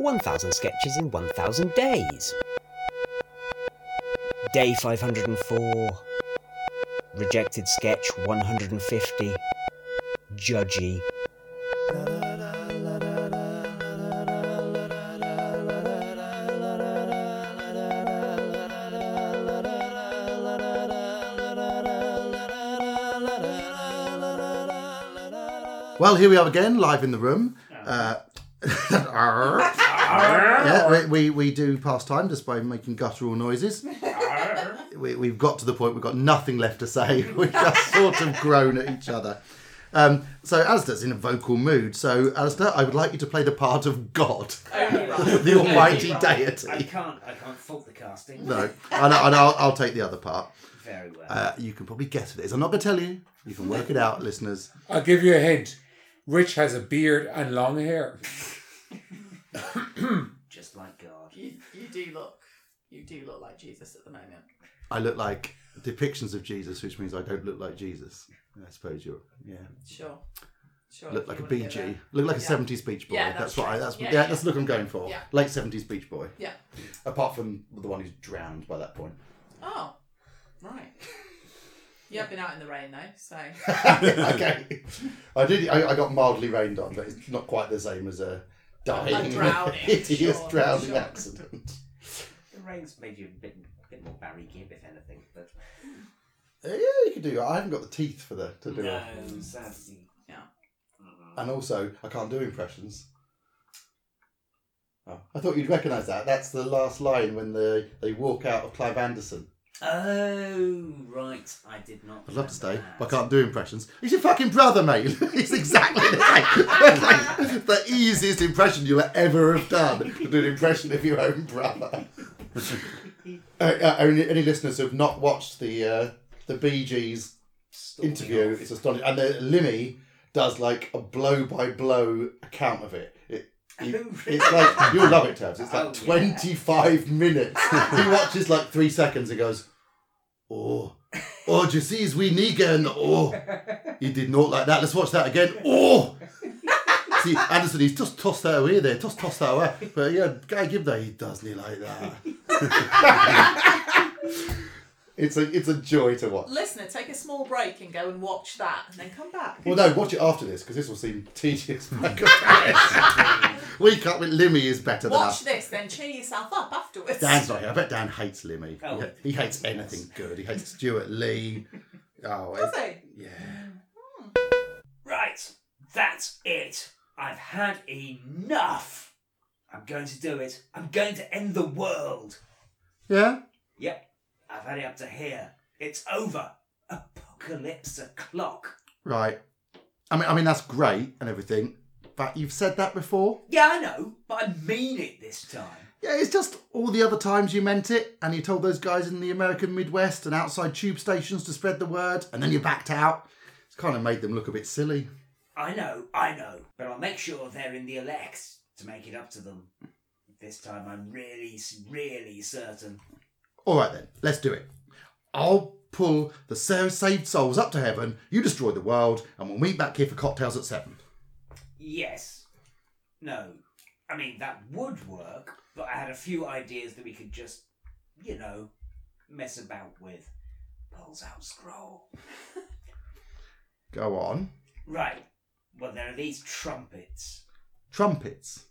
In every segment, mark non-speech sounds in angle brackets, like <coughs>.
1000 sketches in 1000 days. Day 504. Rejected sketch 150. Judgy. Well, here we are again, live in the room. Uh, <laughs> yeah, we, we, we do pass time just by making guttural noises. We, we've got to the point we've got nothing left to say. <laughs> We just sort of groan at each other. Um, so Alistair's in a vocal mood. So Alistair, I would like you to play the part of God, <laughs> the almighty I deity. can't. I can't fault the casting. No, and, and I'll, I'll take the other part. Very well. Uh, you can probably guess what it is. I'm not going to tell you. You can work it out, listeners. I'll give you a hint. Rich has a beard and long hair. <laughs> <coughs> Just like God. You, you do look, you do look like Jesus at the moment. I look like depictions of Jesus, which means I don't look like Jesus. I suppose you're, yeah. Sure. Sure. Look like a you wanna go BG. Look like a Yeah. 70s Beach Boy. Yeah, that's, that's what I, right. that's, yeah, Yeah, that's the look I'm going for. Yeah. Late 70s Beach Boy. Yeah. Apart from the one who's drowned by that point. Oh, right. You have been out in the rain though, so <laughs> okay. I did. I, I got mildly rained on, but it's not quite the same as a dying, A drowning, <laughs> hideous sure, drowning sure. accident. The rain's made you a bit, bit more Barry Gibb, if anything. But Uh, yeah, you could do. I haven't got the teeth for the to do no, it, sadly. yeah. Mhm. and also I can't do impressions. Oh, I thought you'd recognise that. That's the last line when the they walk out of Clive Anderson. Oh right, I did not. I'd love to stay, remember but I can't do impressions. He's your fucking brother, mate. <laughs> It's exactly the same. <laughs> Like, the easiest impression you'll ever have done to do an impression of your own brother. <laughs> uh, uh, any, any listeners who have not watched the uh, the Bee Gees Storming interview, off. it's astonishing. And the Limmy does like a blow by blow account of it. it Oh, it's like you'll love it, Tabs. It's like Oh, yeah. twenty five minutes. he watches like three seconds and goes, "Oh, oh, do you see his wee knee going? Oh, he did not like that. Let's watch that again. Oh." See, Anderson, he's just tossed that away there, just tossed that away. But yeah, Guy give that, he doesn't like that? <laughs> it's a it's a joy to watch. Listener, take a small break and go and watch that, and then come back. Well, no, watch it after this because this will seem tedious. by comparison. we can't. Limmy is better than that. Watch us. this, then cheer yourself up afterwards. Dan's not here. I bet Dan hates Limmy. Oh. He, he hates anything good. He hates Stewart Lee. Oh, Does it- he? yeah. Hmm. Right, that's it. I've had enough. I'm going to do it. I'm going to end the world. Yeah. Yep, I've had it up to here. It's over. Apocalypse o'clock. Right. I mean, I mean that's great and everything, but you've said that before. Yeah, I know, but I mean it this time. Yeah, it's just all the other times you meant it, and you told those guys in the American Midwest and outside tube stations to spread the word, and then you backed out. It's kind of made them look a bit silly. I know, I know, but I'll make sure they're in the elects to make it up to them. This time I'm really, really certain. All right then, let's do it. I'll pull the saved souls up to heaven. You destroy the world, and we'll meet back here for cocktails at seven. Yes. No. I mean, that would work, but I had a few ideas that we could just, you know, mess about with. Pulls out scroll. Go on. Right. Well, there are these trumpets. Trumpets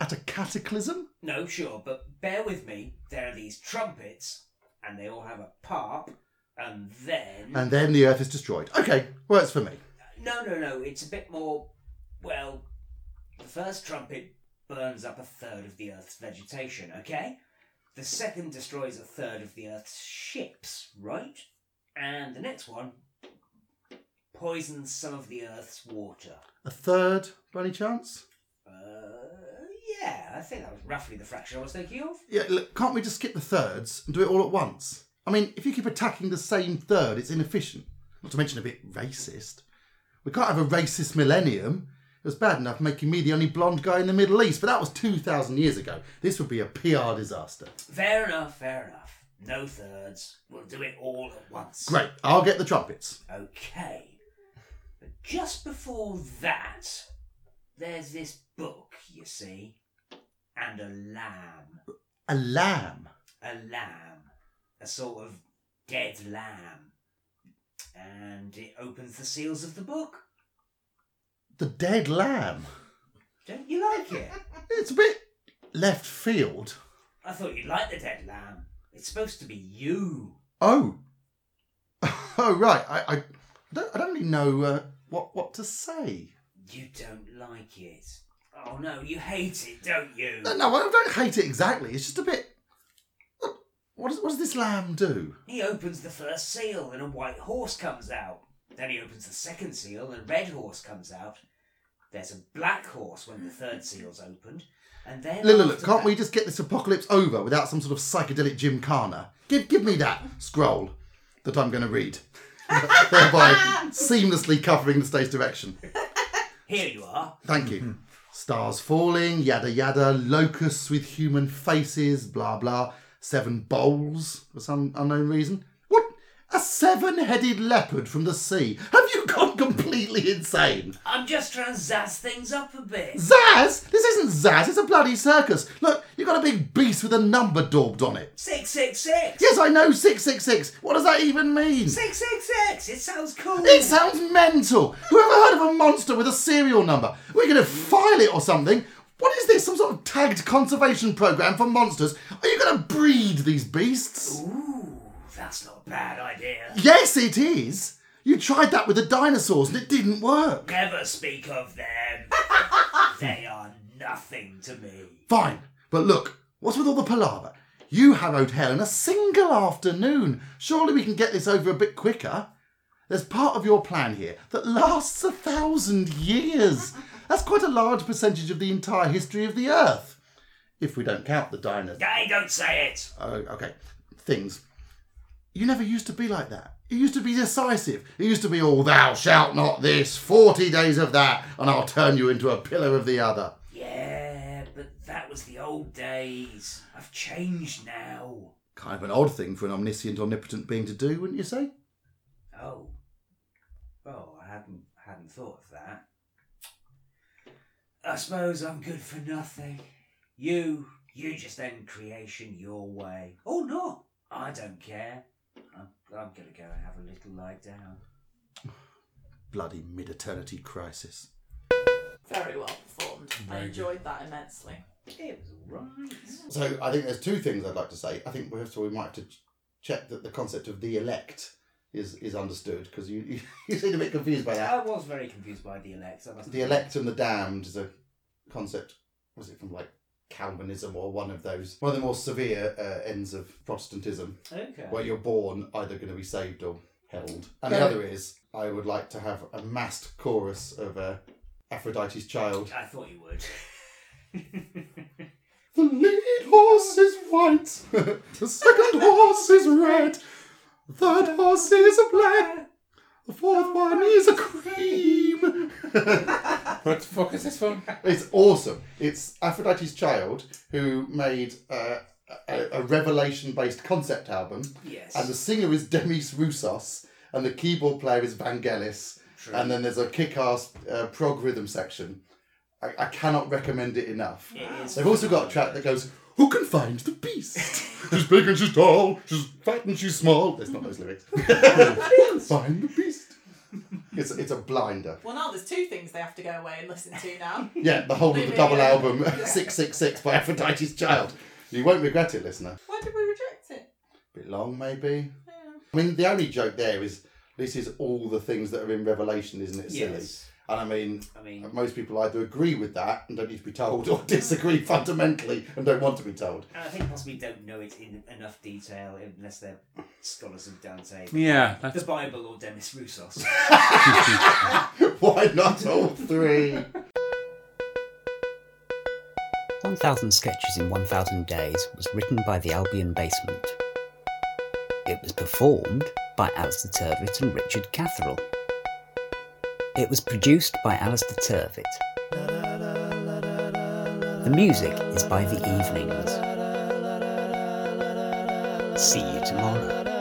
at a cataclysm. No, sure, but bear with me. There are these trumpets, and they all have a pop, and then. And then the earth is destroyed. Okay, works for me. No, no, no. It's a bit more. Well, the first trumpet burns up a third of the Earth's vegetation, okay? The second destroys a third of the Earth's ships, right? And the next one poisons some of the Earth's water. A third, by any chance? Uh, yeah, I think that was roughly the fraction I was thinking of. Yeah, look, can't we just skip the thirds and do it all at once? I mean, if you keep attacking the same third, it's inefficient. Not to mention a bit racist. We can't have a racist millennium. It was bad enough making me the only blonde guy in the Middle East, but that was 2,000 years ago. This would be a PR disaster. Fair enough, fair enough. No thirds. We'll do it all at once. Great, I'll get the trumpets. Okay. But just before that, there's this book, you see. And a lamb. A lamb. A lamb. A sort of dead lamb. And it opens the seals of the book. The dead lamb. Don't you like it? <laughs> It's a bit left field. I thought you'd like the dead lamb. It's supposed to be you. Oh. <laughs> Oh, right. I, I, don't, I don't really know uh, what, what to say. You don't like it. Oh no, you hate it, don't you? No, no, I don't hate it exactly. It's just a bit. What, what, does, what does this lamb do? He opens the first seal and a white horse comes out. Then he opens the second seal and a red horse comes out. There's a black horse when the third seal's opened. And then. Look, look, look, can't that- we just get this apocalypse over without some sort of psychedelic gymkhana? Give, give me that scroll that I'm going to read, <laughs> thereby <laughs> seamlessly covering the stage direction. Here you are. Thank you. Mm-hmm. Stars falling, yada yada, locusts with human faces, blah blah, seven bowls for some unknown reason. A seven headed leopard from the sea? Have you gone completely insane? I'm just trying to zazz things up a bit. Zaz? This isn't Zaz, it's a bloody circus. Look, you've got a big beast with a number daubed on it. 666! Yes, I know 666. What does that even mean? 666! It sounds cool! It sounds mental. Whoever heard of a monster with a serial number? We're going to file it or something. What is this? Some sort of tagged conservation program for monsters? Are you going to breed these beasts? Ooh, that's not a bad idea. Yes, it is. You tried that with the dinosaurs and it didn't work. Never speak of them. <laughs> they are nothing to me. Fine, but look, what's with all the palaver? You harrowed hell in a single afternoon. Surely we can get this over a bit quicker. There's part of your plan here that lasts a thousand years. That's quite a large percentage of the entire history of the Earth. If we don't count the dinosaurs. Hey, don't say it! Oh, okay. Things. You never used to be like that. You used to be decisive. It used to be, oh, thou shalt not this, 40 days of that, and I'll turn you into a pillar of the other. Yeah, but that was the old days. I've changed now. Kind of an odd thing for an omniscient, omnipotent being to do, wouldn't you say? Oh. Oh, I hadn't hadn't thought of that. I suppose I'm good for nothing. You, you just end creation your way. Or not. I don't care. I'm, I'm gonna go and have a little lie down. Bloody mid eternity crisis. Very well performed. I Very good. enjoyed that immensely. It was alright. So I think there's two things I'd like to say. I think first of all we might have to ch- check that the concept of the elect is is understood because you, you <laughs> you seem a bit confused by that. I was very confused by the elect. I must The elect and the damned is a concept. Was it from like Calvinism or one of those one of the more severe uh, ends of Protestantism, Okay. where you're born either going to be saved or held. And the other is I would like to have a massed chorus of uh, Aphrodite's child. I thought you would. <laughs> The lead horse is white, <laughs> the second horse is red, the third horse is a black, the fourth one is a cream. <laughs> What the fuck is this one? It's awesome. It's Aphrodite's Child who made uh, a, a revelation based concept album, yes. and the singer is Demis Roussos, and the keyboard player is Vangelis, True. and then there's a kick ass uh, prog rhythm section. I, I cannot recommend it enough. It They've also got a track that goes, Who can find the beast? <laughs> she's big and she's tall, she's fat and she's small. There's not those lyrics. <laughs> find the beast. It's, it's a blinder. Well, now there's two things they have to go away and listen to now. <laughs> Yeah, the whole of the double album, <laughs> 666 by Aphrodite's Child. You won't regret it, listener. Why did we reject it? A bit long, maybe. Yeah. I mean, the only joke there is this is all the things that are in Revelation, isn't it? Silly. Yes. And I mean, I mean, most people either agree with that and don't need to be told, or <laughs> disagree fundamentally and don't want to be told. and I think possibly don't know it in enough detail unless they're scholars of Dante, Yeah, the Bible, or Demis Roussos. <laughs> Why not all three? 1000 Sketches in 1000 Days was written by the Albion Basement. It was performed by Alistair Turvitt and Richard Catherall. It was produced by Alistair Turvitt. The music is by The Evenings. See you tomorrow.